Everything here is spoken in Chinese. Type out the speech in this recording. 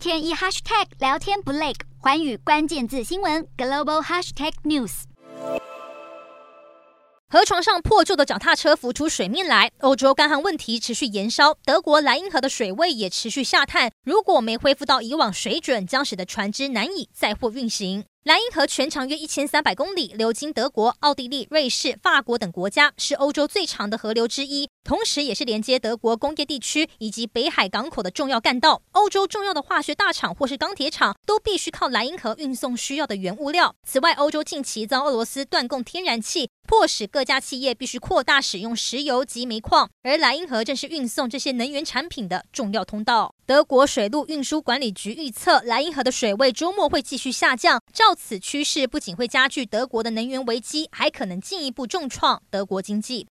天一 hashtag 聊天不累，环宇关键字新闻 global hashtag news。河床上破旧的脚踏车浮出水面来，欧洲干旱问题持续延烧，德国莱茵河的水位也持续下探，如果没恢复到以往水准，将使得船只难以载货运行。莱茵河全长约一千三百公里，流经德国、奥地利、瑞士、法国等国家，是欧洲最长的河流之一，同时也是连接德国工业地区以及北海港口的重要干道。欧洲重要的化学大厂或是钢铁厂都必须靠莱茵河运送需要的原物料。此外，欧洲近期遭俄罗斯断供天然气，迫使各家企业必须扩大使用石油及煤矿，而莱茵河正是运送这些能源产品的重要通道。德国水路运输管理局预测，莱茵河的水位周末会继续下降。照到此趋势，不仅会加剧德国的能源危机，还可能进一步重创德国经济。